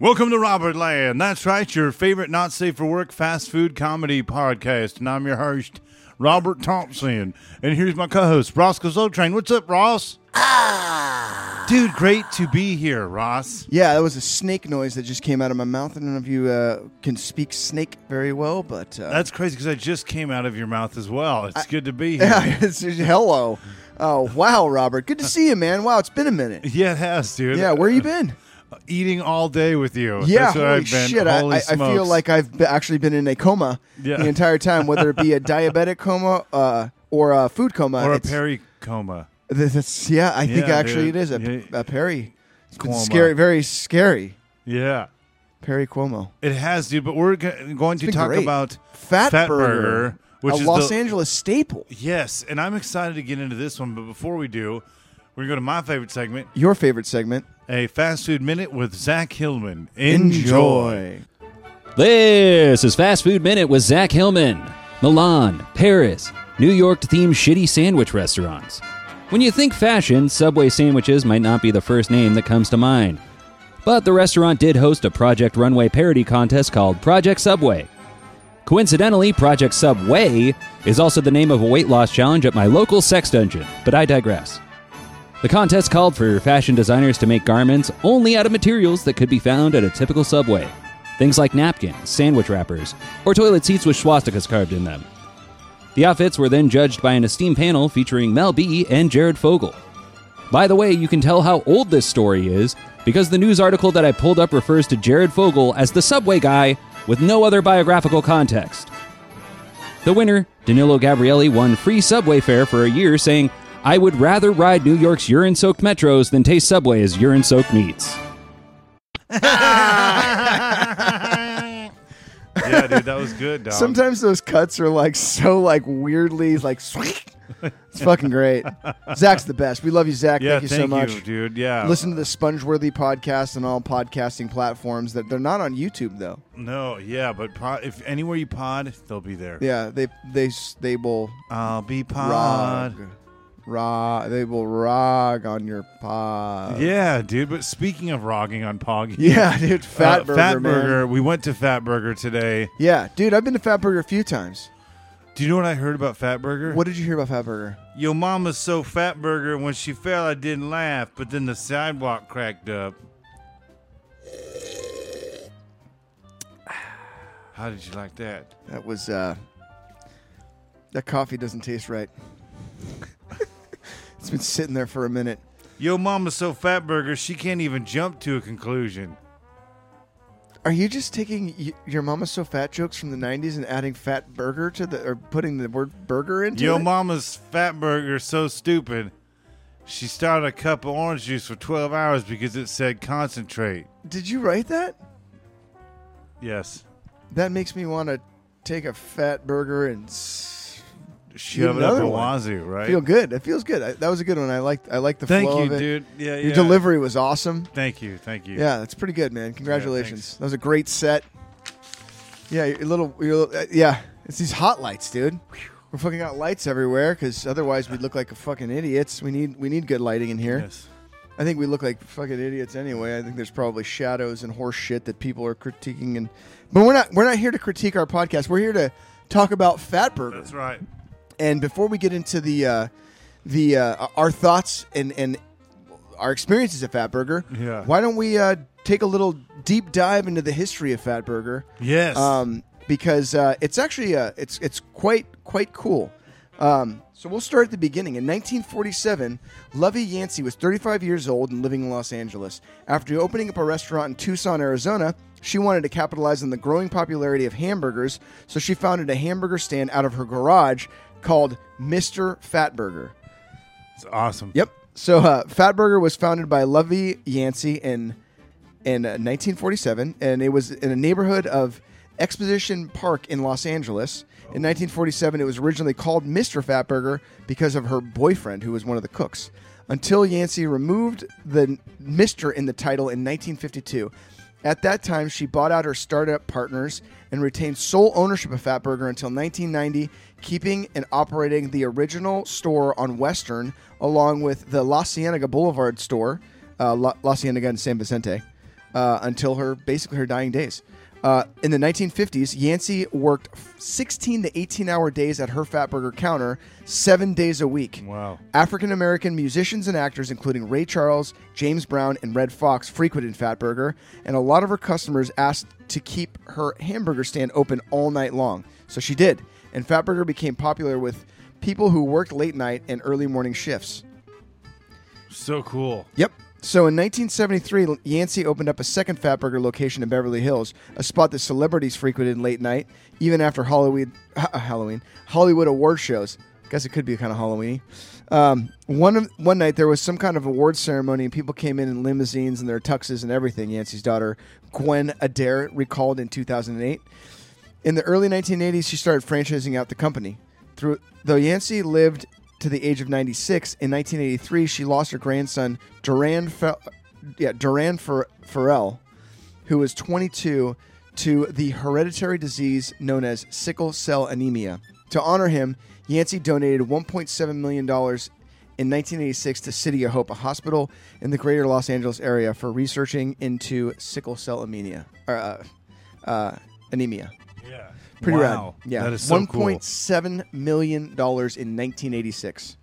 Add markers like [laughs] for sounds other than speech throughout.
Welcome to Robert Land. That's right, your favorite not safe for work fast food comedy podcast. And I'm your host, Robert Thompson. And here's my co host, Ross Train. What's up, Ross? Ah. Dude, great to be here, Ross. Yeah, that was a snake noise that just came out of my mouth. I don't know if you uh, can speak snake very well, but. Uh, That's crazy because I just came out of your mouth as well. It's I, good to be [laughs] here. Yeah, [laughs] it's, hello. Oh, wow, Robert. Good to see you, man. Wow, it's been a minute. [laughs] Yeah, it has, dude. Yeah, where you been? Eating all day with you. Yeah, That's holy I've been. shit! Holy I, I feel like I've be- actually been in a coma Yeah. the entire time, whether it be a [laughs] diabetic coma uh, or a food coma. or a It's- peri coma. yeah, I think Yeah, actually dude. it is a, Yeah. a peri. It's scary, very scary. Yeah, Perry Como, it has, dude. But we're go- going to talk great. about Fat, Fat Burger, Burger, which a is Los the- Angeles staple. yes, and I'm excited to get into this one. But before we do, we're gonna go to my favorite segment, Your favorite segment? A fast food minute with Zach Hillman. Enjoy. This is Fast Food Minute with Zach Hillman. Milan, Paris, New York themed shitty sandwich restaurants. When you think fashion, Subway sandwiches might not be the first name that comes to mind. But the restaurant did host a Project Runway parody contest called Project Subway. Coincidentally, Project Subway is also the name of a weight loss challenge at my local sex dungeon, but I digress. The contest called for fashion designers to make garments only out of materials that could be found at a typical subway. Things like napkins, sandwich wrappers, or toilet seats with swastikas carved in them. The outfits were then judged by an esteemed panel featuring Mel B and Jared Fogle. By the way, you can tell how old this story is because the news article that I pulled up refers to Jared Fogle as the subway guy with no other biographical context. The winner, Danilo Gabrielli, won free subway fare for a year, saying, I would rather ride New York's urine soaked metros than taste Subway's urine soaked meats. [laughs] Yeah, dude, that was good, dog. Sometimes those cuts are like so like weirdly like. [laughs] it's fucking great. Zach's the best. We love you, Zach. yeah, thank you so much. dude. Yeah, Listen to the Spongeworthy podcast on all podcasting platforms. That they're not on YouTube though. No, yeah, but pod, if anywhere you pod, they'll be there. Yeah, they they they will I'll be pod. rog, rog. They will rog on your pod. Yeah, dude. But speaking of rogging on Pog, [laughs] yeah, dude. Fat uh, burger, Fat. Burger. We went to Fat Burger today. Yeah, dude. I've been to Fat Burger a few times. Do you know what I heard about Fat Burger? What did you hear about Fat Burger? Your mama's so Fat Burger. When she fell, I didn't laugh, but then the sidewalk cracked up. [sighs] How did you like that? That was uh that coffee doesn't taste right. [laughs] it's been sitting there for a minute. Yo, mama's so Fat Burger, she can't even jump to a conclusion. Are you just taking y- your mama's so fat jokes from the 90s and adding fat burger to the or putting the word burger into Yo, it? mama's Fat Burger so stupid. She started a cup of orange juice for 12 hours because it said concentrate. Did you write that? Yes. That makes me want to take a fat burger and s- Shove it up a wazoo, right? feel good. It feels good. I, that was a good one. I liked I liked the Thank flow you, of it. dude. Yeah, Your yeah. delivery was awesome. Thank you, thank you. Yeah, that's pretty good, man. Congratulations. thanks. that was a great set. Yeah, your little, your little uh, yeah. It's these hot lights, dude. We're fucking got lights everywhere because otherwise we'd look like a fucking idiots. We need we need good lighting in here. Yes. I think we look like fucking idiots anyway. I think there's probably shadows and horse shit that people are critiquing, and but we're not we're not here to critique our podcast. We're here to talk about Fat Burger. That's right. And before we get into the uh, the uh, our thoughts and and our experiences at Fat Burger, Yeah. why don't we uh, take a little deep dive into the history of Fat Burger? Yes. um, because uh, it's actually uh, it's it's quite quite cool. Um, so we'll start at the beginning. In 1947, Lovey Yancey was 35 years old and living in Los Angeles. After opening up a restaurant in Tucson, Arizona, she wanted to capitalize on the growing popularity of hamburgers, so she founded a hamburger stand out of her garage called Mr. Fatburger. it's awesome. Yep. So uh, Fatburger was founded by Lovey Yancey in in uh, 1947, and it was in a neighborhood of Exposition Park in Los Angeles. In 1947, it was originally called Mr. Fatburger because of her boyfriend, who was one of the cooks. Until Yancey removed the Mr. in the title in 1952. At that time, she bought out her startup partners and retained sole ownership of Fatburger until 1990, keeping and operating the original store on Western, along with the La Cienega Boulevard store, uh, La, La Cienega in San Vicente. uh, until her basically her dying days. Uh, in the 1950s, Yancey worked 16 to 18 hour days at her Fatburger counter, seven days a week. Wow. African American musicians and actors, including Ray Charles, James Brown, and Redd Foxx, frequented Fatburger, and a lot of her customers asked to keep her hamburger stand open all night long. So she did, and Fatburger became popular with people who worked late night and early morning shifts. So cool. Yep. So in 1973, Yancey opened up a second Fatburger location in Beverly Hills, a spot that celebrities frequented late night, even after Halloween, Halloween, Hollywood award shows. Guess it could be kind of Halloween. Um, one of, one night there was some kind of award ceremony, and people came in in limousines and their tuxes and everything. Yancey's daughter Gwen Adair recalled in 2008. In the early 1980s, she started franchising out the company. Through though Yancey lived to the age of 96, in 1983 she lost her grandson Duran, Fe- yeah, Duran Farrell, who was 22, to the hereditary disease known as sickle cell anemia. To honor him, Yancey donated 1.7 million dollars in 1986 to City of Hope, a hospital in the greater Los Angeles area for researching into sickle cell anemia. Uh, uh, anemia. Pretty wow. rad. Yeah. That is so cool. $1.7 million in 1986.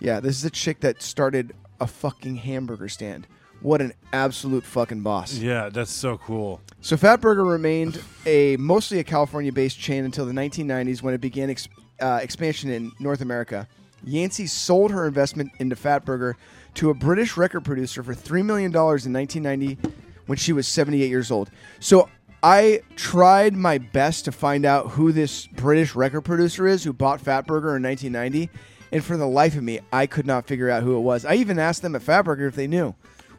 Yeah, this is a chick that started a fucking hamburger stand. What an absolute fucking boss. Yeah, that's so cool. So Fatburger remained a mostly a California-based chain until the 1990s when it began ex- uh, expansion in North America. Yancey sold her investment into Fatburger to a British record producer for $3 million in 1990 when she was 78 years old. So I tried my best to find out who this British record producer is who bought Fatburger in 1990, and for the life of me, I could not figure out who it was. I even asked them at Fatburger if they knew.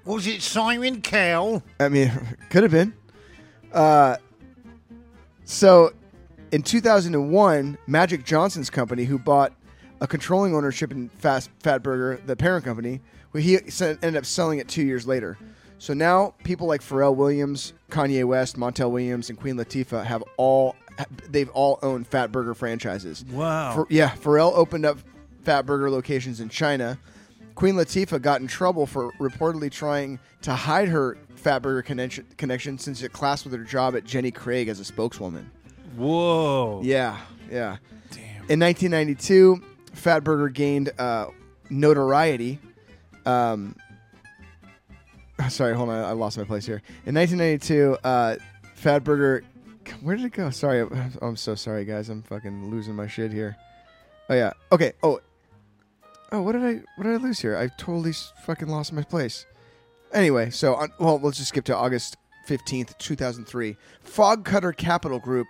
Was it Simon Cowell? I mean, [laughs] could have been. Uh, so, in 2001, Magic Johnson's company, who bought a controlling ownership in Fast Fatburger, the parent company, he ended up selling it two years later. So now people like Pharrell Williams, Kanye West, Montel Williams, and Queen Latifah have all they've all owned Fatburger franchises. Wow. For, yeah, Pharrell opened up Fatburger locations in China. Queen Latifah got in trouble for reportedly trying to hide her Fatburger connection, connection since it clashed with her job at Jenny Craig as a spokeswoman. Whoa. Yeah, yeah. Damn. In 1992, Fatburger gained uh, notoriety. Um, [laughs] sorry, hold on, I lost my place here. In 1992, uh, Fatburger. Where did it go? Sorry, I'm, so sorry, guys. I'm fucking losing my shit here. Oh yeah. Okay. Oh. Oh, what did I? What did I lose here? I totally fucking lost my place. Anyway, so on, well, let's just skip to August fifteenth, two thousand three. Fog Cutter Capital Group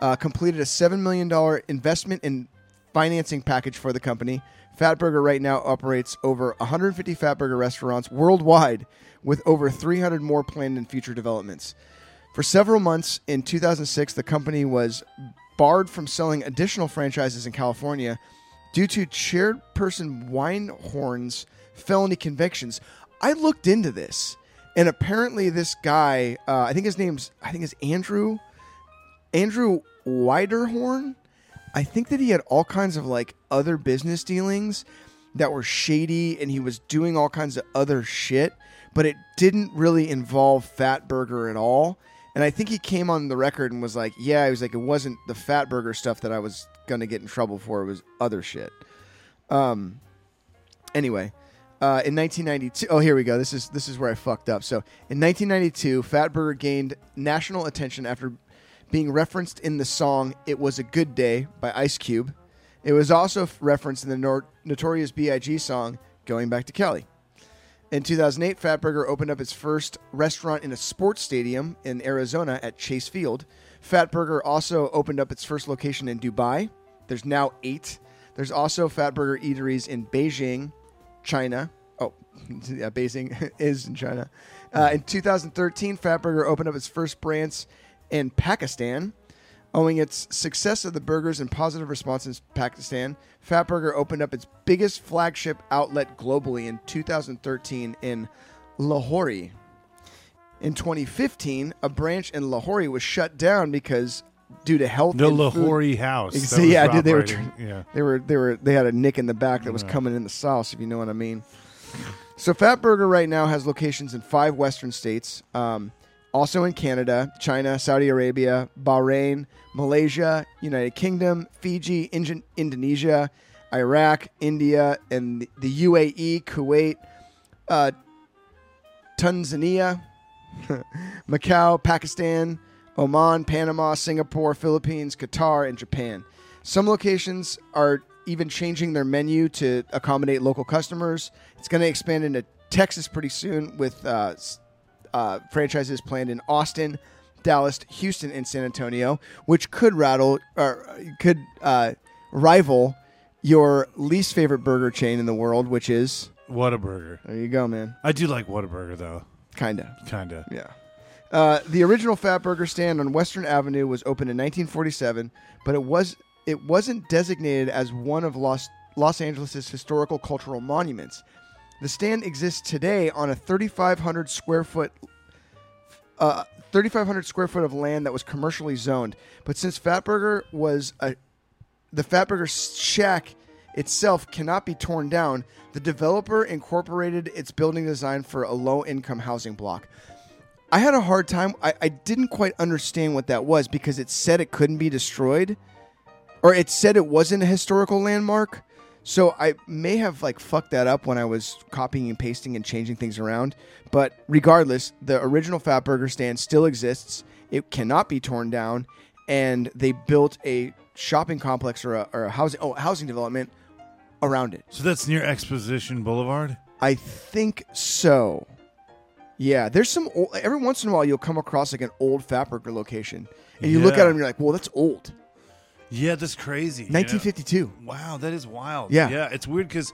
uh, completed a seven million dollar investment and financing package for the company. Fatburger right now operates over 150 Fatburger restaurants worldwide, with over 300 more planned in future developments. For several months in 2006, the company was barred from selling additional franchises in California due to chairperson Weinhorn's felony convictions. I looked into this, and apparently, this guy, uh, I think his name's, I think it's Andrew, Andrew Wiederhorn. I think that he had all kinds of like other business dealings that were shady, and he was doing all kinds of other shit, but it didn't really involve Fatburger at all. And I think he came on the record and was like, "Yeah, he was like, it wasn't the Fatburger stuff that I was gonna get in trouble for. It was other shit." Um. Anyway, uh, in 1992, oh here we go. This is this is where I fucked up. So in 1992, Fatburger gained national attention after being referenced in the song "It Was a Good Day" by Ice Cube. It was also referenced in the nor- notorious B.I.G. song "Going Back to Cali." In 2008, Fatburger opened up its first restaurant in a sports stadium in Arizona at Chase Field. Fatburger also opened up its first location in Dubai. There's now eight. There's also Fatburger eateries in Beijing, China. Oh, [laughs] yeah, Beijing [laughs] is in China. Uh, in 2013, Fatburger opened up its first branch in Pakistan. Owing its success of the burgers and positive response in Pakistan, Fatburger opened up its biggest flagship outlet globally in 2013 in Lahore. In 2015, a branch in Lahore was shut down because due to health The food- Lahore house. Ex- yeah, dude, they were yeah. they were they were they had a nick in the back that was coming in the sauce, if you know what I mean. So Fatburger right now has locations in five Western states, um, also in Canada, China, Saudi Arabia, Bahrain, Malaysia, United Kingdom, Fiji, Inge- Indonesia, Iraq, India, and the UAE, Kuwait, uh, Tanzania, [laughs] Macau, Pakistan, Oman, Panama, Singapore, Philippines, Qatar, and Japan. Some locations are even changing their menu to accommodate local customers. It's going to expand into Texas pretty soon with uh, uh, franchises planned in Austin, Dallas, Houston, and San Antonio, which could rattle or uh, could uh, rival your least favorite burger chain in the world, which is Whataburger. there you go, man. I do like Whataburger though. Kinda. Kinda. Yeah. Uh, the original Fat Burger stand on Western Avenue was opened in 1947, but it was it wasn't designated as one of Los Los Angeles' historical cultural monuments. The stand exists today on a 3,500 square foot uh, 3,500 square foot of land that was commercially zoned. But since Fatburger was a the Fatburger shack itself cannot be torn down, the developer incorporated its building design for a low income housing block. I had a hard time. I, I didn't quite understand what that was because it said it couldn't be destroyed, or it said it wasn't a historical landmark. So I may have like fucked that up when I was copying and pasting and changing things around. But regardless, the original Fatburger stand still exists. It cannot be torn down, and they built a shopping complex or a, or a housing oh housing development around it. So that's near Exposition Boulevard. I think so. Yeah, there's some old, every once in a while you'll come across like an old Fatburger location, and you look at it and you're like, "Well, that's old, Yeah, that's crazy. you know? 1952." Wow, that is wild. Yeah. yeah, it's weird because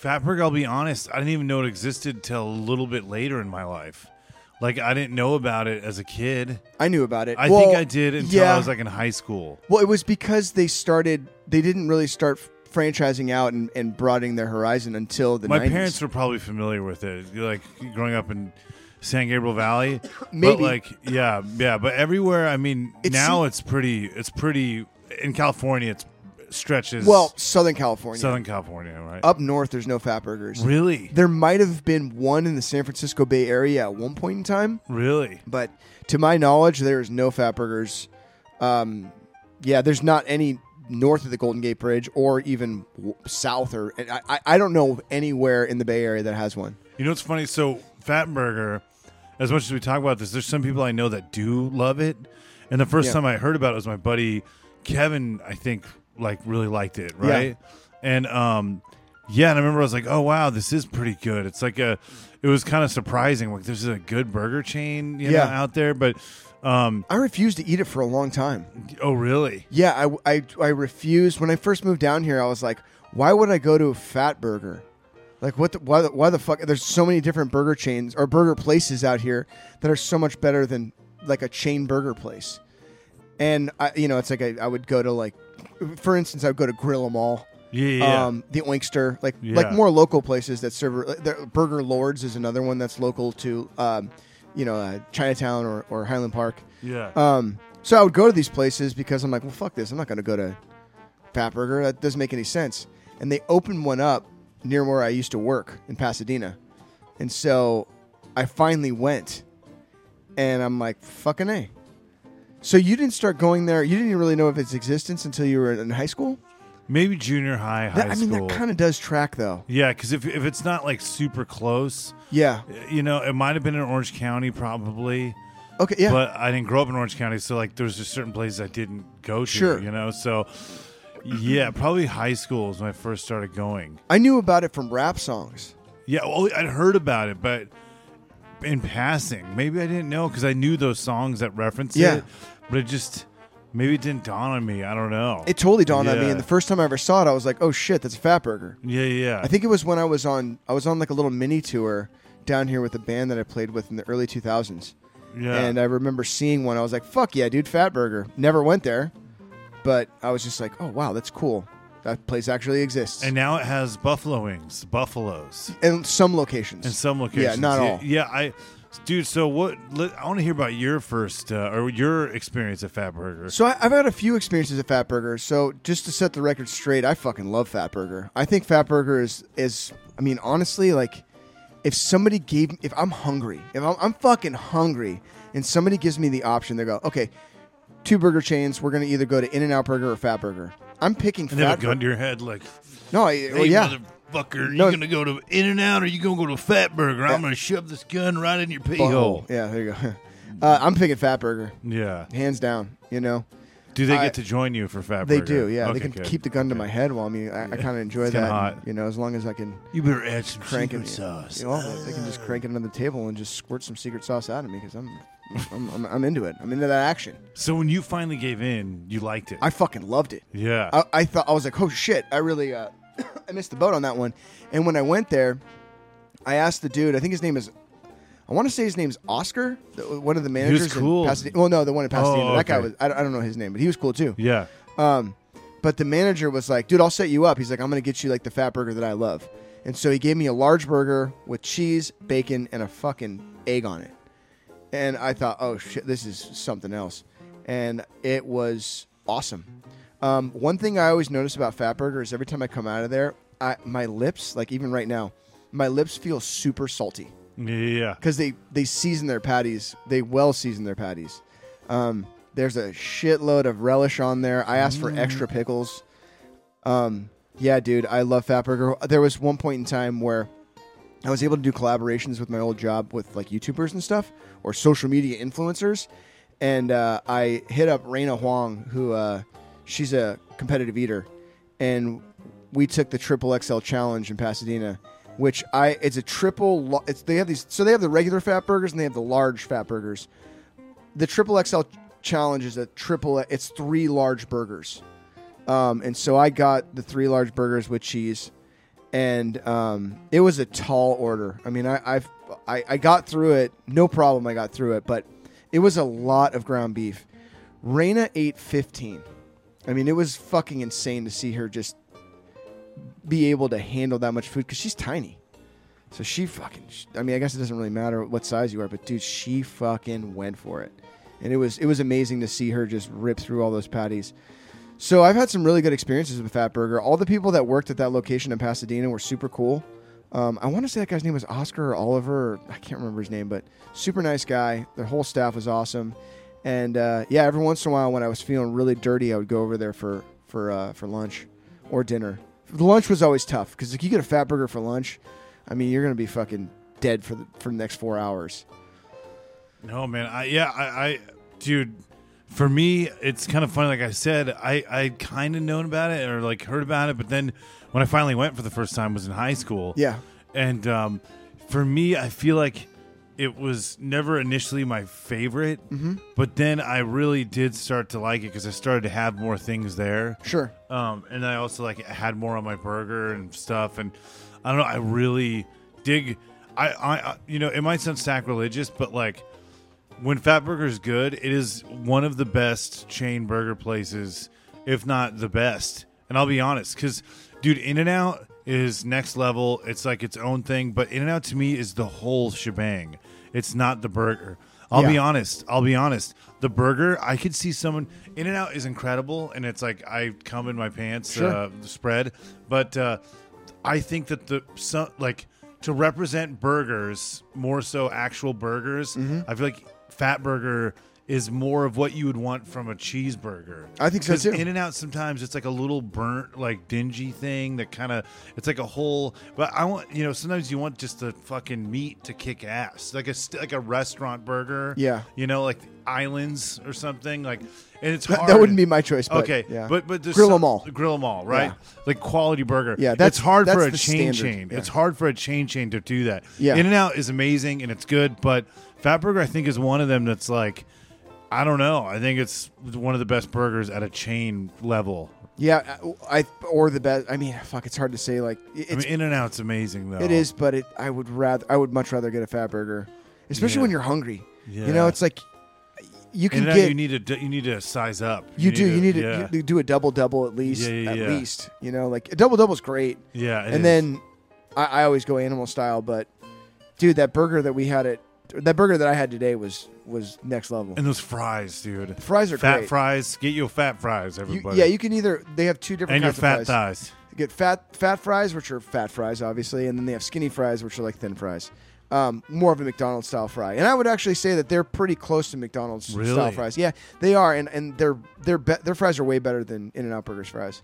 Fatburger. I'll be honest, I didn't even know it existed till a little bit later in my life. Like I didn't know about it as a kid. I knew about it. I Well, think I did until yeah. I was like in high school. Well, it was because they started. They didn't really start franchising out and, and broadening their horizon until the My 90s. parents were probably familiar with it, like growing up in San Gabriel Valley. Maybe. but like yeah, yeah. But everywhere, I mean, It now it's pretty. It's pretty in California. It's stretches. well, Southern California. Southern California, right? Up north, there's no Fatburgers. really, There might have been one in the San Francisco Bay Area at one point in time. really. but to my knowledge, there's no Fat Burgers. Um, yeah, there's not any north of the Golden Gate Bridge or even w- south or I, I, I don't know of anywhere in the Bay Area that has one. You know what's funny? So Fatburger, as much as we talk about this, there's some people I know that do love it. And the first Yeah. time I heard about it was my buddy Kevin. I think like really liked it, right? And um, yeah, and I remember I was like, oh wow, this is pretty good. It's like a, it was kind of surprising. Like there's a good burger chain, you Yeah. know, out there, but um, I refused to eat it for a long time. oh really? Yeah, I, I, I refused. When I first moved down here, I was like, why would I go to a Fat Burger? Like what? The, why? The, why the fuck? There's so many different burger chains or burger places out here that are so much better than like a chain burger place. And I, you know, it's like I, I would go to like, for instance, I would go to Grill 'Em All, Yeah, yeah. um, the Oinkster, like Yeah. like more local places that serve. like, the Burger Lords is another one that's local to, um, you know, uh, Chinatown or, or Highland Park. yeah. Um, so I would go to these places because I'm like, well, fuck this. I'm not going to go to Fat Burger. That doesn't make any sense. And they opened one up near where I used to work in Pasadena. And so I finally went. And I'm like, fucking A. So you didn't start going there. You didn't really know of its existence until you were in high school? Maybe junior high, high That- I mean, school. that kind of does track, though. yeah, because if if it's not like super close, Yeah. you know, it might have been in Orange County probably. Okay, yeah. But I didn't grow up in Orange County, so like there's just certain places I didn't go to. Sure. You know, so yeah, probably high school is when I first started going. I knew about it from rap songs. Yeah, well, I'd heard about it, but in passing, maybe I didn't know because I knew those songs that reference Yeah. it, but it just maybe it didn't dawn on me. I don't know. It totally dawned on me. And the first time I ever saw it, I was like, oh shit, that's a Fat Burger. yeah, yeah. I think it was when I was on I was on like a little mini tour down here with a band that I played with in the early 2000s. yeah. And I remember seeing one. I was like, "Fuck yeah, dude, Fat Burger." Never went there, but I was just like, "Oh wow, that's cool. That place actually exists." and now it has buffalo wings, buffaloes. in some locations. in some locations. Yeah, not all. Yeah, I, dude. So what? Let, I want to hear about your first uh, or your experience at Fat Burger. So I, I've had a few experiences at Fat Burger. So just to set the record straight, I fucking love Fat Burger. I think Fat Burger is is I mean honestly like if somebody gave me if I'm hungry, if I'm, I'm fucking hungry, and somebody gives me the option, they go, okay, two burger chains. We're gonna either go to In and Out Burger or Fat Burger. I'm picking And Fat a gun to your head, like, No, I, hey, well, yeah. motherfucker, No. you gonna go to In and Out or you gonna go to Fat Burger? I'm gonna shove this gun right in your pee Butthole. hole. Yeah, there you go. [laughs] Uh, I'm picking Fat Burger, Yeah. hands down. You know, Do they I- get to join you for Fat they do. Yeah, Okay, they can good. keep the gun to Okay. my head while me. I, I kind of enjoy It's that. hot. You know, as long as I can You better add some crank secret it. sauce. You know, they can just crank it under the table and just squirt some secret sauce out of me because I'm, I'm, I'm, I'm into it. I'm into that action. So when you finally gave in, you liked it. I fucking loved it. yeah. I, I thought I was like, oh shit, I really, uh, [coughs] I missed the boat on that one. And when I went there, I asked the dude. I think his name is, I want to say his name's Oscar, the- one of the managers. in cool. Pasadena. Well, no, the one in Pasadena. Oh, That guy okay. was. I don't, I don't know his name, but he was cool too. yeah. Um, but the manager was like, dude, I'll set you up. He's like, I'm gonna get you like the fat burger that I love. And so he gave me a large burger with cheese, bacon, and a fucking egg on it. And I thought, oh shit, this is something else. And it was awesome. Um, one thing I always notice about Fatburger is every time I come out of there, I, my lips, like even right now, my lips feel super salty Yeah. because they they season their patties. They well season their patties. Um, there's a shitload of relish on there. I asked for extra pickles. Um, yeah, dude, I love Fatburger. There was one point in time where I was able to do collaborations with my old job with like YouTubers and stuff or social media influencers, and uh, I hit up Raina Huang, who uh, she's a competitive eater, and we took the triple XL challenge in Pasadena, which I it's a triple. It's they have these so they have the regular fat burgers and they have the large fat burgers. The triple XL challenge is a triple. It's three large burgers, um, and so I got the three large burgers with cheese, and um, it was a tall order. I mean, I I've, I I got through it, no problem. I got through it, but it was a lot of ground beef. Raina ate fifteen. I mean, it was fucking insane to see her just be able to handle that much food because she's tiny. So she fucking. I mean, I guess it doesn't really matter what size you are, but dude, she fucking went for it, and it was it was amazing to see her just rip through all those patties. So I've had some really good experiences with Fat Burger. All the people that worked at that location in Pasadena were super cool. Um, I want to say that guy's name was Oscar or Oliver. Or, I can't remember his name, but super nice guy. Their whole staff was awesome, and uh, yeah, every once in a while when I was feeling really dirty, I would go over there for for uh, for lunch or dinner. The lunch was always tough because if you get a Fat Burger for lunch, I mean you're gonna be fucking dead for the for the next four hours. No, man. I yeah, I, I dude. For me, it's kind of funny. Like I said, I I kind of known about it or like heard about it, but then when I finally went for the first time was in high school. Yeah, And um, for me, I feel like it was never initially my favorite, Mm-hmm. but then I really did start to like it because I started to have more things there. sure. Um, and I also like had more on my burger and stuff. And I don't know, I really dig. I, I, I you know, it might sound sacrilegious, but like when Fat Burger is good, it is one of the best chain burger places, if not the best. And I'll be honest, because dude, In and Out is next level. It's like its own thing, but In and Out to me is the whole shebang. It's not the burger. I'll be honest. I'll be honest. The burger, I could see someone. In and Out is incredible, and it's like I come in my pants Sure. uh, spread. But uh, I think that the so, like to represent burgers more so actual burgers. Mm-hmm. I feel like Fat Burger is more of what you would want from a cheeseburger. I think so, too. In and Out sometimes it's like a little burnt, like dingy thing that kind of it's like a whole. But I want you know sometimes you want just the fucking meat to kick ass, like a like a restaurant burger. Yeah. you know, like islands or something like. And it's That, hard. that wouldn't be my choice. But, Okay, yeah. but but Grill some- 'em all. grill them all, right? Yeah. Like quality burger. Yeah, that's- it's hard for a chain standard. chain. Yeah. It's hard for a chain chain to do that. Yeah. In and Out is amazing and it's good, but Fat Burger I think is one of them that's like, I don't know. I think it's one of the best burgers at a chain level. yeah, I or the best. I mean, fuck, it's hard to say. Like it's I mean, In and Out's amazing though. It is, but it. I would rather. I would much rather get a fat burger, especially Yeah. when you're hungry. Yeah. You know, it's like you In can and Out, get. you need to you need to size up. you do. You need to yeah. you do a double double at least. Yeah, yeah, at yeah. least, you know, like a double double is great. Yeah, it and is. then I, I always go animal style, but dude, that burger that we had at that burger that I had today was was next level. and those fries, dude. Fries are fat great. fries. Get your fat fries, You- everybody. yeah, you can either they have two different and your fat of fries. thighs. get fat fat fries, which are fat fries, obviously, and then they have skinny fries, which are like thin fries. Um, more of a McDonald's style fry, and I would actually say that they're pretty close to McDonald's style fries. Yeah, they are, and and their their be- their fries are way better than In and Out Burgers fries.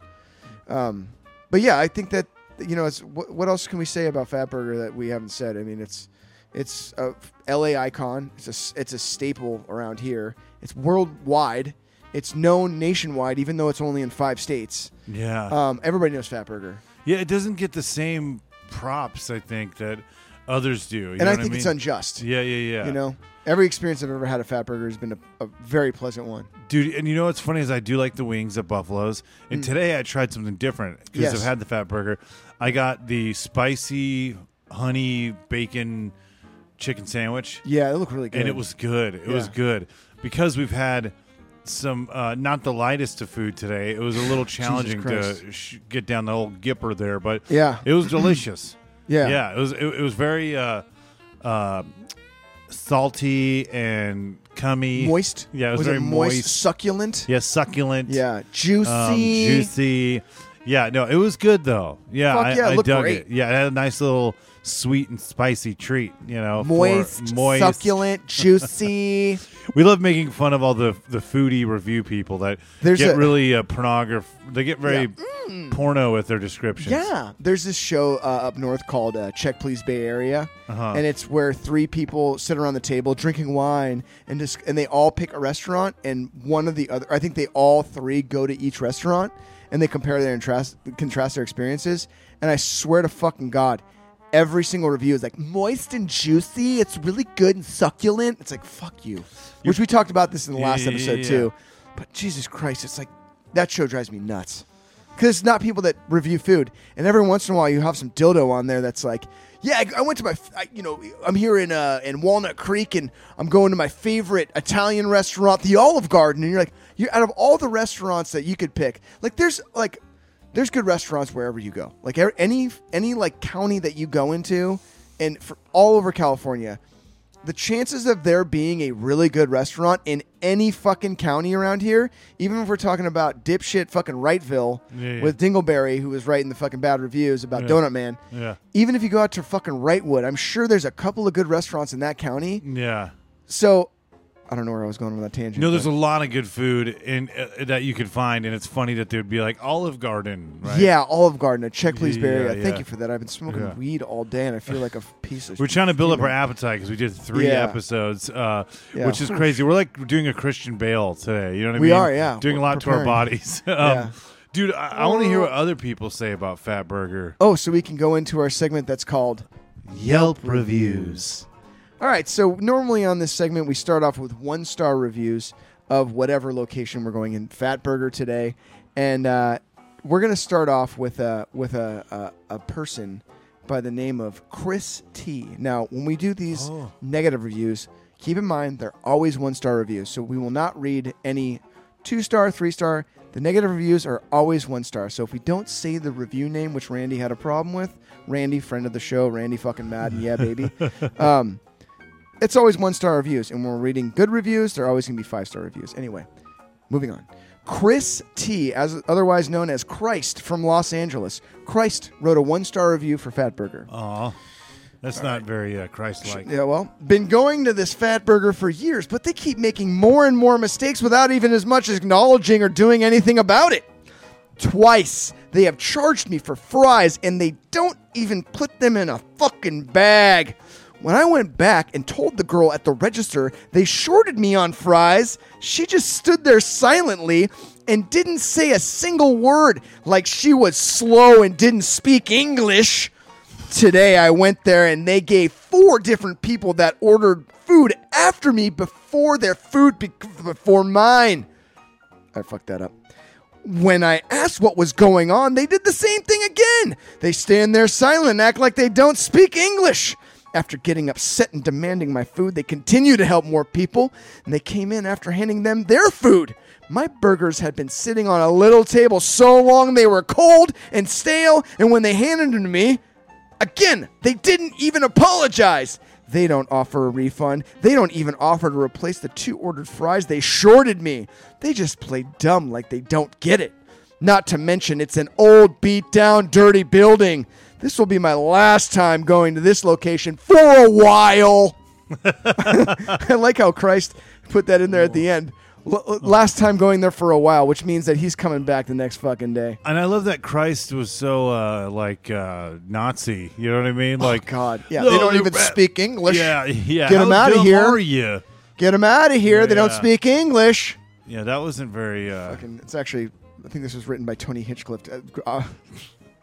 Um, but yeah, I think that you know, it's what, what else can we say about Fat Burger that we haven't said? I mean, it's it's a LA icon. It's a it's a staple around here. It's worldwide. It's known nationwide, even though it's only in five states. Yeah. Um, everybody knows Fatburger. Yeah, it doesn't get the same props, I think, that others do. You and I think it's mean? unjust. Yeah, yeah, yeah. You know, every experience I've ever had at Fatburger has been a, a very pleasant one. Dude, and you know what's funny is I do like the wings at Buffalo's, and today I tried something different because Mm. Yes. I've had the Fatburger. I got the spicy honey bacon chicken sandwich, Yeah, it looked really good. and it was good. It was good because we've had some uh, not the lightest of food today. It was a little [clears throat] challenging to sh- get down the old gipper there, but Yeah. it was delicious. [clears throat] yeah, yeah, it was it, it was very uh, uh, salty and cummy, moist. Yeah, it was, was very it moist, moist. succulent? Yeah, succulent. Yeah, juicy. um, juicy. Yeah, no, it was good though. Yeah, Fuck I, yeah, I dug great. it. Yeah, it had a nice little sweet and spicy treat. You know, Moist, moist, succulent, [laughs] juicy. We love making fun of all the the foodie review people that There's get a- really uh, pornograph. They get very porno with their descriptions. Yeah, there's this show uh, up north called uh, Check Please Bay Area, Uh-huh. and it's where three people sit around the table drinking wine, and just and they all pick a restaurant, and one of the other, I think they all three go to each restaurant, and they compare their contrast contrast their experiences, and I swear to fucking god. Every single review is like moist and juicy. It's really good and succulent. It's like fuck you, which we talked about this in the last yeah, yeah, episode yeah. too. But Jesus Christ, it's like that show drives me nuts because it's not people that review food. And every once in a while, you have some dildo on there that's like, "Yeah, I, I went to my, f- I, you know, I'm here in uh, in Walnut Creek, and I'm going to my favorite Italian restaurant, the Olive Garden." And you're like, you're out of all the restaurants that you could pick, like there's like there's good restaurants wherever you go. Like any any like county that you go into, and for all over California, the chances of there being a really good restaurant in any fucking county around here, even if we're talking about dipshit fucking Wrightville Yeah, yeah. with Dingleberry, who was writing the fucking bad reviews about Yeah. Donut Man. Yeah. Even if you go out to fucking Wrightwood, I'm sure there's a couple of good restaurants in that county. Yeah. So I don't know where I was going on that tangent. No, there's but- a lot of good food in uh, that you could find, and it's funny that would be like Olive Garden, right? Yeah, Olive Garden. A check please, Barry. Yeah, Thank yeah. you for that. I've been smoking Yeah. weed all day, and I feel like a piece of. We're trying to build up our appetite because we did three Yeah. episodes, uh, Yeah. which is crazy. We're like doing a Christian Bale today. You know what I mean? We mean? are, yeah. Doing a We're lot to our preparing. bodies. [laughs] um, Yeah. Dude, I, I want to hear what other people say about Fat Burger. Oh, so we can go into our segment that's called Yelp reviews. All right, so normally on this segment, we start off with one star reviews of whatever location we're going in. Fat Burger today, and uh, we're going to start off with a with a, a a person by the name of Chris T. Now, when we do these Oh. negative reviews, keep in mind they're always one star reviews, so we will not read any two star, three star. The negative reviews are always one star. So if we don't say the review name, which Randy had a problem with, Randy, friend of the show, Randy fucking Madden, yeah, baby. [laughs] um, it's always one star reviews. And when we're reading good reviews, they're always going to be five star reviews. Anyway, moving on. Chris T, as otherwise known as Christ from Los Angeles. Christ wrote a one star review for Fat Burger. Aw, that's not very uh, Christ-like. Yeah, well, been going to this Fat Burger for years, but they keep making more and more mistakes without even as much as acknowledging or doing anything about it. Twice they have charged me for fries and they don't even put them in a fucking bag. When I went back and told the girl at the register they shorted me on fries, she just stood there silently and didn't say a single word like she was slow and didn't speak English. Today I went there and they gave four different people that ordered food after me before their food be- before mine. I fucked that up. When I asked what was going on, they did the same thing again. They stand there silent act like they don't speak English. After getting upset and demanding my food, they continue to help more people, and they came in after handing them their food. My burgers had been sitting on a little table so long they were cold and stale, and when they handed them to me, Again, they didn't even apologize. They don't offer a refund. They don't even offer to replace the two ordered fries they shorted me. They just play dumb like they don't get it. Not to mention, it's an old, beat down, dirty building. This will be my last time going to this location for a while. [laughs] I like how Christ put that in there at the end. L- l- last time going there for a while, which means that he's coming back the next fucking day. And I love that Christ was so uh, like uh, Nazi. You know what I mean? Like Oh, God, yeah, No, they don't even ra- speak English. Yeah, yeah. Get How out of here. Are you? Get them out of here. They don't speak English. Yeah, that wasn't very. Uh, Fucking, it's actually, I think this was written by Tony Hinchcliffe. Uh, uh,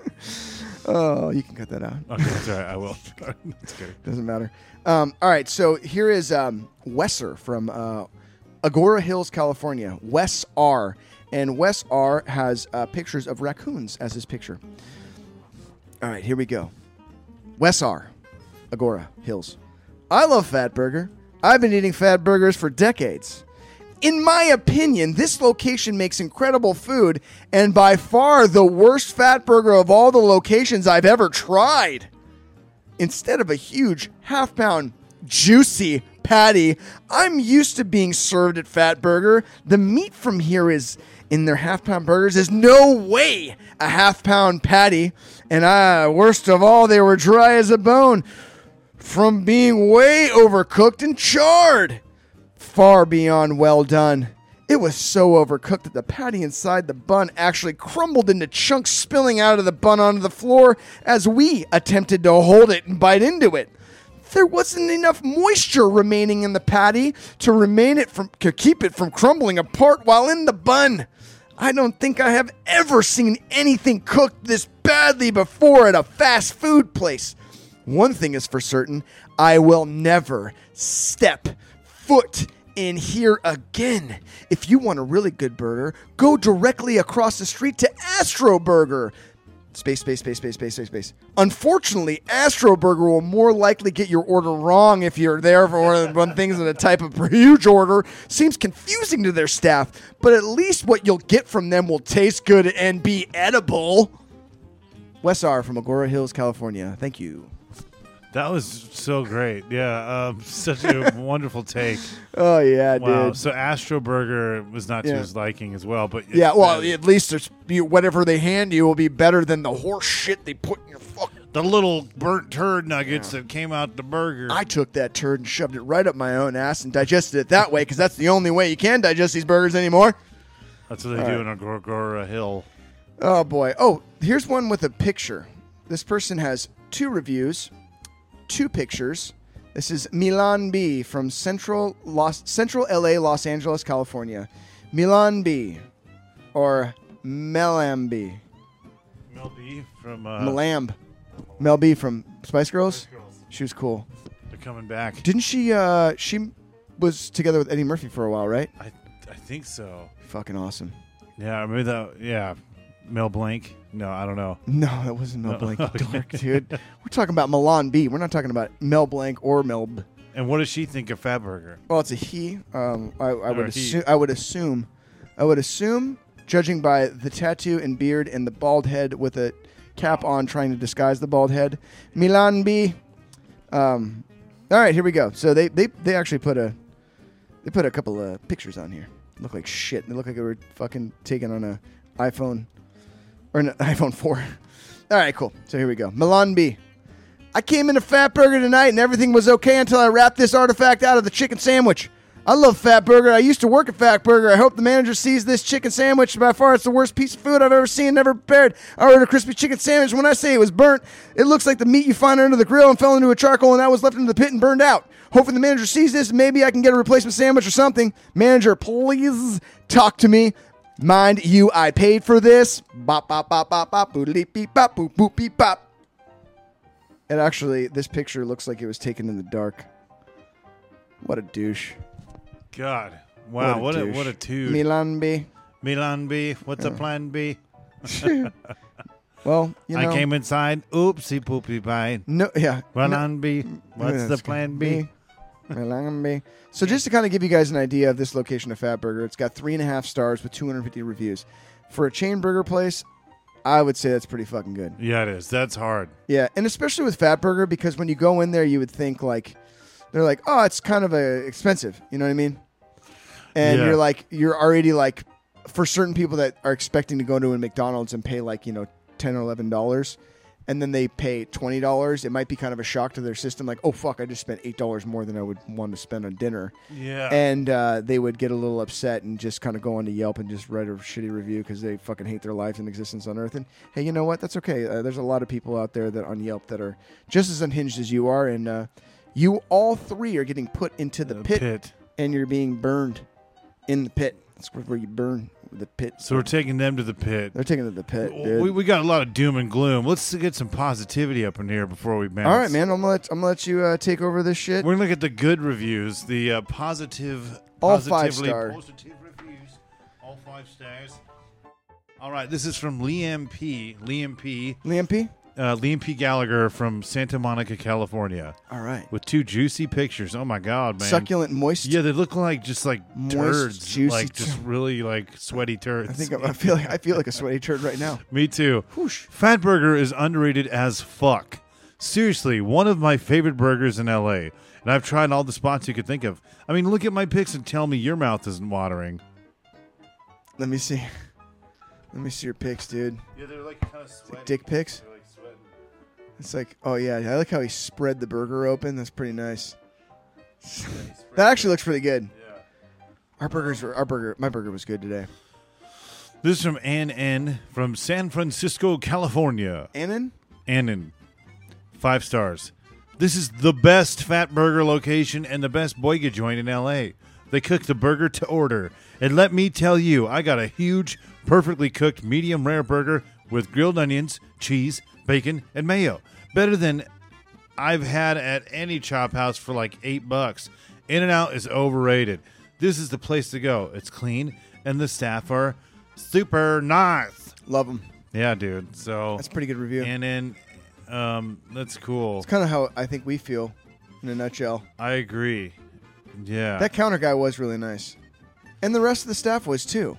[laughs] oh, you can cut that out. okay, sorry, I will. [laughs] That's good. Doesn't matter. Um, all right, so here is um, Wesser from uh, Agoura Hills, California. Wes R. And Wes R. has uh, pictures of raccoons as his picture. All right, here we go. Wes R. Agoura Hills. I love Fat Burger. I've been eating Fat Burgers for decades. In my opinion, this location makes incredible food and by far the worst Fat Burger of all the locations I've ever tried instead of a huge half pound juicy patty I'm used to being served at Fat Burger, the meat from here is in their half pound burgers is no way a half pound patty. And worst of all, they were dry as a bone from being way overcooked and charred. Far beyond well done. It was so overcooked that the patty inside the bun actually crumbled into chunks spilling out of the bun onto the floor as we attempted to hold it and bite into it. There wasn't enough moisture remaining in the patty to remain it from to keep it from crumbling apart while in the bun. I don't think I have ever seen anything cooked this badly before at a fast food place. One thing is for certain I will never step foot in here again. If you want a really good burger, go directly across the street to Astro Burger. Space, space, space, space, space, space, space. Unfortunately, Astro Burger will more likely get your order wrong if you're there for one of the things in a type of huge order. Seems confusing to their staff, but at least what you'll get from them will taste good and be edible. Wes R. from Agoura Hills, California. Thank you. That was so great. Yeah, um, [laughs] such a [laughs] wonderful take. Oh yeah, Wow. dude. So Astro Burger was not to Yeah. his liking as well, but Yeah, well, at least there's you, whatever they hand you will be better than the horse shit they put in your fucking. the little burnt turd nuggets that came out the burger. I took that turd and shoved it right up my own ass and digested it that way because that's the only way you can digest these burgers anymore. That's what they do in a Gorgora Hill. Oh boy. Oh, here's one with a picture. This person has two reviews, two pictures. This is Milan B from Central Los Central LA, Los Angeles, California. Milan B or Melam B. Mel B from uh, Melamb. Mel B from Spice Girls. Girls. She was cool. They're coming back. Didn't she uh she was together with Eddie Murphy for a while, right? I I think so. Fucking awesome. Yeah, maybe that. Yeah, Mel Blanc. No, I don't know. No, that wasn't Mel No. Blanc, [laughs] dork, dude. We're talking about Milan B. We're not talking about Mel Blanc or Mel. B. And what does she think of Fat Burger? Well, it's a he. Um, I, I would Or he. assume. I would assume. I would assume, judging by the tattoo and beard and the bald head with a cap on, trying to disguise the bald head. Milan B. Um, all right, here we go. So they they they actually put a they put a couple of pictures on here. Look like shit. They look like they were fucking taken on a iPhone or an [laughs] iPhone four. All right, cool. So here we go. Milan B. I came into Fat Burger tonight and everything was okay until I wrapped this artifact out of the chicken sandwich. I love Fat Burger. I used to work at Fat Burger. I hope the manager sees this chicken sandwich. By far, it's the worst piece of food I've ever seen, never prepared. I ordered a crispy chicken sandwich. When I say it was burnt, it looks like the meat you find under the grill and fell into a charcoal and that was left into the pit and burned out. Hopefully, the manager sees this. Maybe I can get a replacement sandwich or something. Manager, please talk to me. Mind you, I paid for this. Bop, bop, bop, bop, bop, boodly beep, bop, boop, boop, beep, bop. And actually, this picture looks like it was taken in the dark. What a douche. God, wow, what a douche. what a two. Milan B. Milan B. What's the plan B? [laughs] Well, you know. I came inside. Oopsie poopy pie. No, yeah. Milan B. What's the plan. B? So just to kind of give you guys an idea of this location of Fat Burger, it's got three and a half stars with 250 reviews. For a chain burger place, I would say that's pretty fucking good. Yeah, it is. That's hard. Yeah, and especially with Fat Burger because when you go in there, you would think like they're like, oh, it's kind of uh expensive. You know what I mean? And Yeah. you're like, you're already like for certain people that are expecting to go to a McDonald's and pay like you know ten or eleven dollars, and then they pay twenty dollars, it might be kind of a shock to their system. Like, oh fuck, I just spent eight dollars more than I would want to spend on dinner, Yeah. and uh, they would get a little upset and just kind of go onto Yelp and just write a shitty review because they fucking hate their lives and existence on Earth. And hey, you know what? That's okay. Uh, there's a lot of people out there that on Yelp that are just as unhinged as you are, and uh, you all three are getting put into the, The pit, pit. and you're being burned in the pit. That's where you burn the pit. So we're taking them to the pit. They're taking it to the pit, dude. We, we got a lot of doom and gloom. Let's get some positivity up in here before we bounce. all right, man. I'm gonna let I'm gonna let you uh, take over this shit. We're gonna look at the good reviews, the uh, positive, All five positively star. positive reviews, all five stars. All right, this is from Liam P. Liam P. Liam P. Uh, Liam P. Gallagher from Santa Monica, California, All right. with two juicy pictures. Oh my god, man! Succulent, moist. Yeah, they look like just like Moist, turds, juicy like just really like sweaty turds. I think I feel like I feel like a sweaty turd right now. [laughs] Me too. Whoosh. Fatburger is underrated as fuck. Seriously, one of my favorite burgers in LA. And I've tried all the spots you could think of. I mean, look at my pics and tell me your mouth isn't watering. Let me see. Let me see your pics, dude. Yeah, they're like kind of sweaty. Dick pics. They're like sweating. It's like, oh yeah, I like how he spread the burger open. That's pretty nice. [laughs] That actually looks pretty good. Yeah. Our burgers were our burger. My burger was good today. This is from Ann N from San Francisco, California. Annan, Annan. Five stars. This is the best fat burger location and the best boiga joint in LA. They cook the burger to order. And let me tell you, I got a huge, perfectly cooked medium rare burger with grilled onions, cheese, bacon, and mayo. Better than I've had at any chop house for like eight bucks. In and Out is overrated. This is the place to go. It's clean and the staff are super nice. love them. Yeah, dude. So That's a pretty good review. and then um, that's cool. It's kind of how I think we feel, in a nutshell. I agree. Yeah, That counter guy was really nice, and the rest of the staff was too.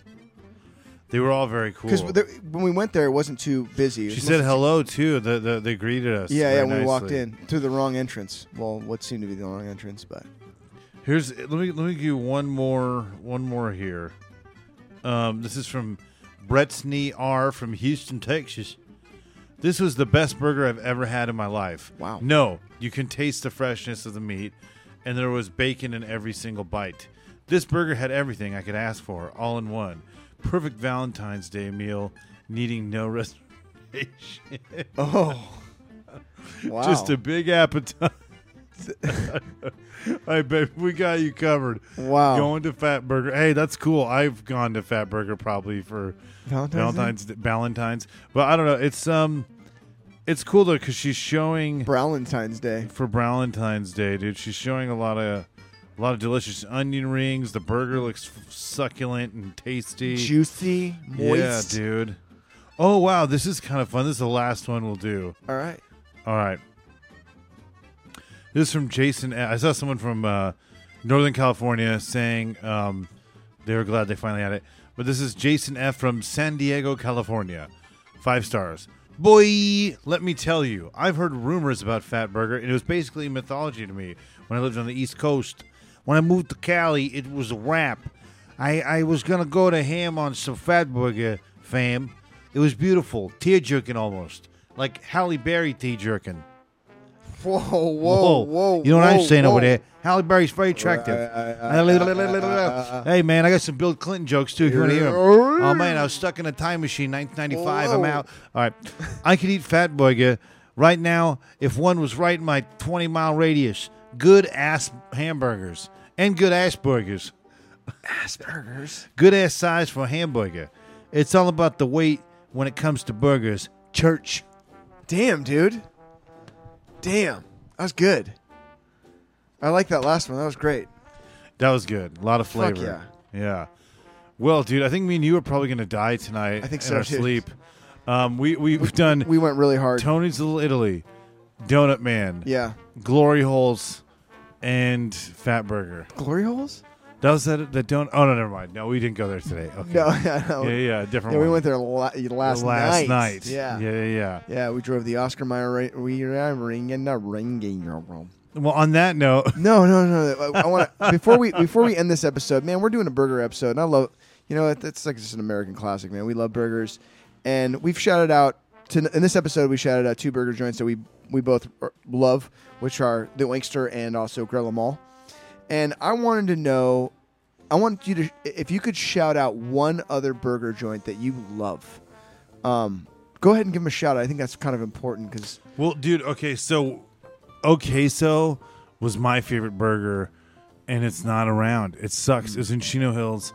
They were all very cool. Because when we went there, it wasn't too busy. She said hello too. The, the, they greeted us. Yeah, yeah. When we walked in through the wrong entrance. Well, what seemed to be the wrong entrance, but Here's let me let me give you one more one more here. Um, this is from Bretsney R from Houston, Texas. This was the best burger I've ever had in my life. Wow. No, you can taste the freshness of the meat, and there was bacon in every single bite. This burger had everything I could ask for, all in one. Perfect Valentine's Day meal, needing no [laughs] reservation. oh, wow. [laughs] Just a big appetite. [laughs] I bet we got you covered. wow. Going to Fat Burger. Hey, that's cool. I've gone to Fat Burger probably for Valentine's Day? Valentine's Valentine's, but I don't know. It's um, it's cool though because she's showing Valentine's Day. for Valentine's Day, dude. She's showing a lot of a lot of delicious onion rings. The burger looks f- succulent and tasty. Juicy, moist. Yeah, dude. Oh wow, this is kind of fun. This is the last one we'll do. All right. All right. This is from Jason. I saw someone from uh, Northern California saying um, they were glad they finally had it. But this is Jason F. from San Diego, California. Five stars. Boy, let me tell you, I've heard rumors about Fat Burger, and it was basically mythology to me when I lived on the East Coast. When I moved to Cali, it was a wrap. I, I was going to go to ham on some Fat Burger, fam. It was beautiful, tear jerking almost, like Halle Berry tear jerking. Whoa, whoa, whoa. whoa! You know what I'm saying whoa. over there? Halle Berry's very attractive. Uh, uh, uh, uh, hey, man, I got some Bill Clinton jokes, too, if you want to hear them. Oh, man, I was stuck in a time machine, 1995. I'm out. All right. I could eat Fat Burger right now if one was right in my 20 mile radius. Good ass hamburgers and good ass burgers. Asperger's. Good ass size for a hamburger. It's all about the weight when it comes to burgers. Church. Damn, dude. Damn. That was good. I like that last one. That was great. That was good. A lot of Fuck flavor. yeah. Well, dude, I think me and you are probably gonna die tonight. I think in so, our dude. sleep. Um, we we've done We went really hard. Tony's Little Italy, Donut Man, yeah. Glory Holes, and Fat Burger. Glory holes? Was that. That don't. Oh no, never mind. No, we didn't go there today. [laughs] Okay. No, yeah, no. Yeah, yeah, different. Yeah, we one. went there la- last, last night. night. Yeah. yeah, yeah, yeah. Yeah, we drove the Oscar Mayer we are ringing the ringing your room. Well, on that note, [laughs] No, no, no. I, I want to before we before we end this episode, man. We're doing a burger episode, and I love You know, it- it's like just an American classic, man. We love burgers, and we've shouted out to in this episode. We shouted out two burger joints that we we both er, love, which are the Winkster and also Grilla Mall. And I wanted to know, I want you to, if you could shout out one other burger joint that you love. Um, go ahead and give them a shout. out. I think that's kind of important because Well, dude, okay, so okay, so was my favorite burger, and it's not around. It sucks. It was in Chino Hills,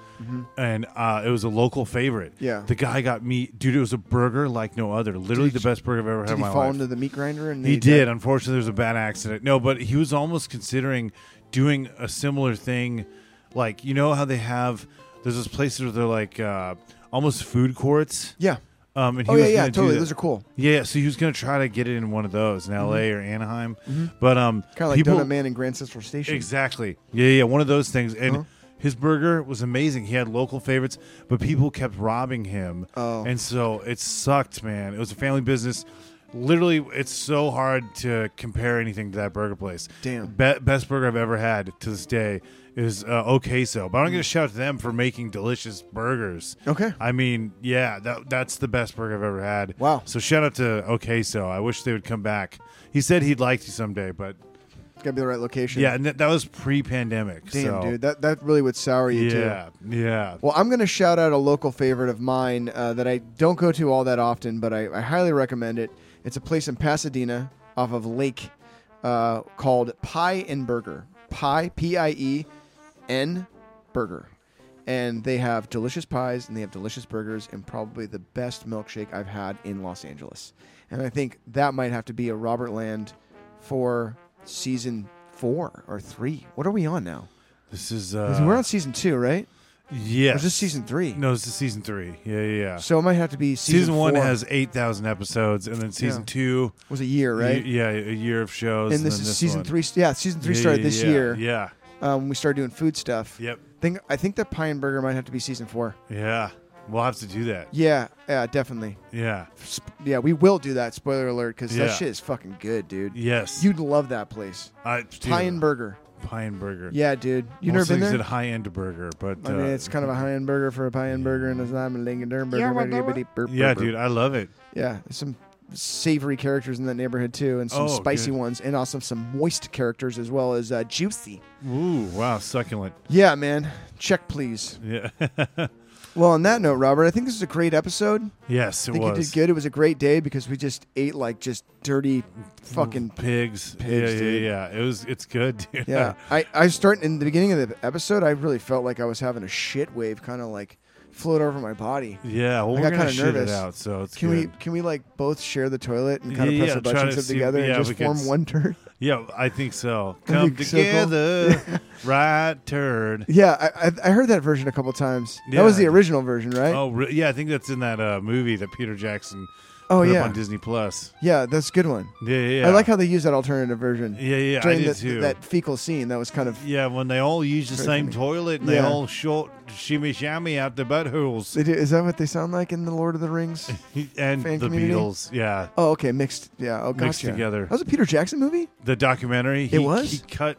and uh, it was a local favorite. Mm-hmm. Yeah. the guy got me, dude. It was a burger like no other. Literally the best burger I've ever had did in he my fall life. into the meat grinder? And He did. Unfortunately, there was a bad accident. No, but he was almost considering doing a similar thing. Like, you know how they have, there's those places where they're like uh, almost food courts. Yeah. Um, and he Oh yeah, was yeah, gonna do totally. that. Those are cool. Yeah, so he was gonna try to get it in one of those in L.A. or Anaheim, but um, Kind of like people Donut Man and Grand Central Station. exactly, yeah, yeah, one of those things. And Uh-huh. his burger was amazing. He had local favorites, but people kept robbing him, Oh. and so it sucked, man. It was a family business. Literally, it's so hard to compare anything to that burger place. Damn. Be- best burger I've ever had to this day is uh, Okay So, but I'm gonna shout out to them for making delicious burgers. Okay. I mean, yeah, that that's the best burger I've ever had. Wow. So shout out to Okay So. I wish they would come back. He said he'd like to someday, but It's gotta be the right location. yeah, and that that was pre-pandemic. Damn, so, dude, that that really would sour you too. Yeah, yeah. Well, I'm going to shout out a local favorite of mine uh, that I don't go to all that often, but I, I highly recommend it. It's a place in Pasadena off of Lake uh, called Pie and Burger. Pie, P I E N Burger. And they have delicious pies and they have delicious burgers and probably the best milkshake I've had in Los Angeles. And I think that might have to be a Robert Land for season four or three. What are we on now? This is uh, We're on season two, right? Yes. Or is this season three? No, this is season three. Yeah, yeah. yeah. So it might have to be season, season, one four. has eight thousand episodes, and then season Yeah. two, was a year, right? y- yeah, a year of shows. and this then is season one. three. Yeah, season three Yeah, started this yeah, year. Yeah. Um, we started doing food stuff. Yep. Think I think that Pie and Burger might have to be season four. Yeah. We'll have to do that. Yeah, yeah, definitely. Yeah. Sp- Yeah, we will do that. Spoiler alert, because Yeah. that shit is fucking good, dude. Yes. You'd love that place. I, Pie and Burger. Pie and burger. Yeah, dude. You Most never been things there? at high end burger, but I mean, uh, it's kind of a high end burger for a pie and burger, and it's not a ling burger. Yeah, burger, well, burger, burger, yeah, burger. dude, I love it. Yeah, some savory characters in that neighborhood too, and some Oh, spicy good. ones, and also some moist characters as well as uh, juicy. Ooh, wow, succulent. Yeah, man. Check, please. Yeah. [laughs] Well, on that note, Robert, I think this is a great episode. yes, it was. I it think was. you did good. It was a great day because we just ate like just dirty fucking. pigs. Pigs, yeah, dude. yeah, yeah. It was. It's good, [laughs] dude. Yeah, I I start in the beginning of the episode. I really felt like I was having a shit wave, kind of like float over my body. Yeah. Well, I we're got kinda nervous. it out, so it's Can we can we like both share the toilet and kind of Yeah, press yeah, our butt try cheeks to up see- together yeah, and just form one turd? [laughs] Yeah, I think so. Come so cool. together, [laughs] right turd. Yeah, I, I I heard that version a couple times. That was the original version, right? Oh, re- yeah. I think that's in that uh, movie that Peter Jackson Oh, put yeah, up on Disney Plus. yeah, that's a good one. Yeah, yeah. yeah. I like how they use that alternative version Yeah, yeah. I did the, too. that fecal scene. That was kind of yeah, when they all use the same toilet and they all short shimmy shammy out the buttholes. they do. Is that what they sound like in the Lord of the Rings? [laughs] and the community? Beatles, yeah, Oh, okay, mixed. Yeah, oh, gotcha. Mixed together. That was a Peter Jackson movie. the documentary. He, It was? He cut.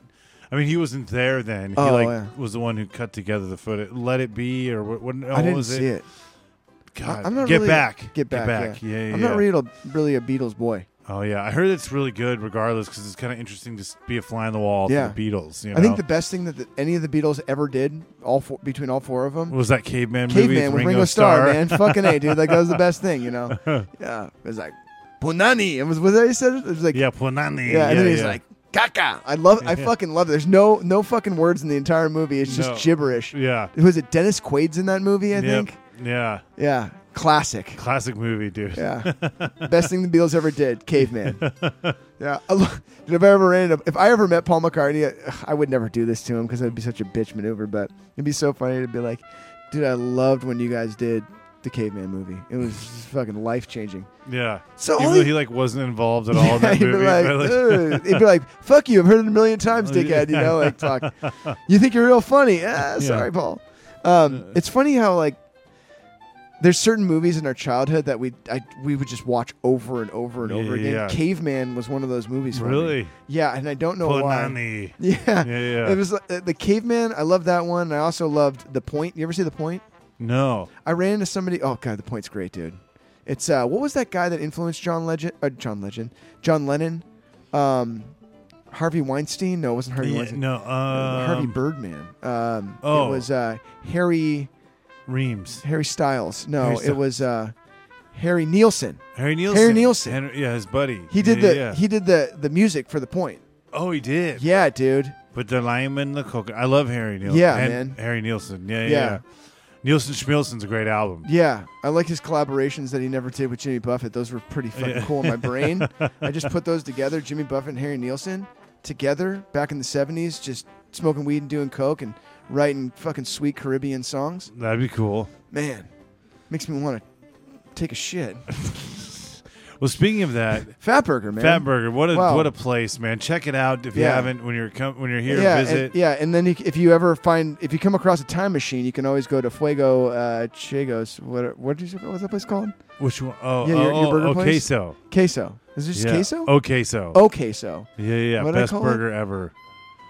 I mean, he wasn't there then. He Oh, like yeah. was the one who cut together the footage. Let it be, or what? what, I didn't was see it. God, I'm not get really- back, Get back. Yeah, yeah. I'm yeah. not really a, really a Beatles boy. Oh yeah, I heard it's really good, regardless, because it's kind of interesting to be a fly on the wall Yeah. for the Beatles. You know? I think the best thing that the, any of the Beatles ever did, all four, between all four of them, was that caveman movie Caveman with Ringo, Starr, man. Fucking a, dude. Like that was the best thing, you know. [laughs] Yeah, it was like Punani. It was was that he said it? It was like yeah, Punani. yeah, and then he's yeah. like Kaka. I love. I [laughs] fucking love it. There's no no fucking words in the entire movie. It's just No. gibberish. yeah, Was it Dennis Quaid's in that movie? I Yep. think. Yeah, Yeah, classic. classic movie, dude. Yeah, [laughs] best thing the Beatles ever did, Caveman. yeah, if I ever ran into, if I ever met Paul McCartney, I would never do this to him because it'd be such a bitch maneuver. But it'd be so funny to be like, dude, I loved when you guys did the Caveman movie. It was fucking life changing. Yeah. So Even only- though he like wasn't involved at all in that [laughs] movie. be like, like- he'd be like, "Fuck you! I've heard it a million times, [laughs] dickhead." You know, like talk. You think you're real funny? Ah, sorry, Paul. Um, it's funny how like there's certain movies in our childhood that we I, we would just watch over and over and over again. yeah. Caveman was one of those movies. For me. really? Yeah, and I don't know why. [laughs] Yeah. Yeah, yeah. It was uh, the Caveman. I love that one. I also loved The Point. You ever see The Point? No. I ran into somebody. Oh god, the point's great, dude. It's uh, what was that guy that influenced John Legend? Uh, John Legend, John Lennon, um, Harvey Weinstein. No, it wasn't Harvey Yeah, Weinstein. no. Um, Harvey Birdman. Um, oh. it was uh, Harry Reems. Harry Styles. No, Harry it was uh, Harry Nilsson. Harry Nilsson. Harry Nilsson. Henry- yeah, his buddy. He did Yeah, the yeah. he did the the music for the point. oh, he did. Yeah, dude. But the lime and the coconut. I love Harry Nilsson. Yeah, And man. Harry Nilsson. Yeah, yeah. Yeah. Nilsson Schmilsson's a great album. Yeah, I like his collaborations that he never did with Jimmy Buffett. Those were pretty fucking cool in my brain. [laughs] I just put those together, Jimmy Buffett and Harry Nilsson together back in the '70s, just smoking weed and doing coke and writing fucking sweet Caribbean songs. That'd be cool. Man, makes me want to take a shit. [laughs] Well, speaking of that, Fatburger, man. Fatburger, what a Wow. what a place, man! Check it out if you Yeah. haven't when you're com- when you're here yeah, to and, visit. yeah, and then you, if you ever find if you come across a time machine, you can always go to Fuego uh, Chagos. What what did you what's that place called? Which one? Oh, Yeah, your- oh, your burger oh, place? queso. Queso. Is it just yeah. queso? Oh, queso. oh, queso. yeah, yeah, yeah. What'd I Best call it? burger ever.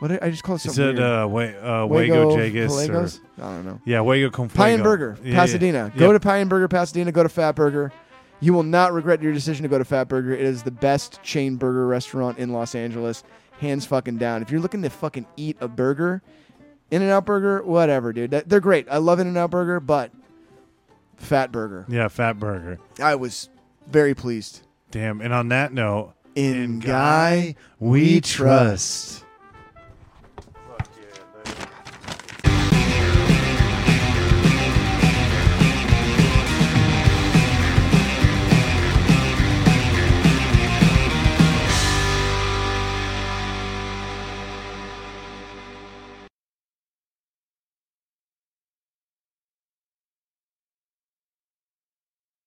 What did I just call it He something said weird. uh, Way, uh, Wago Jagus. Or, I don't know. yeah, Wago con Pie and Burger, Yeah, yeah. Pasadena. Go to Pie and Burger, Pasadena. Go to Fat Burger. You will not regret your decision to go to Fat Burger. It is the best chain burger restaurant in Los Angeles, hands fucking down. If you're looking to fucking eat a burger, In and Out Burger, whatever, dude. That- They're great. I love In and Out Burger, but Fat Burger. Yeah, Fat Burger. I was very pleased. Damn. And on that note, In Guy, we trust.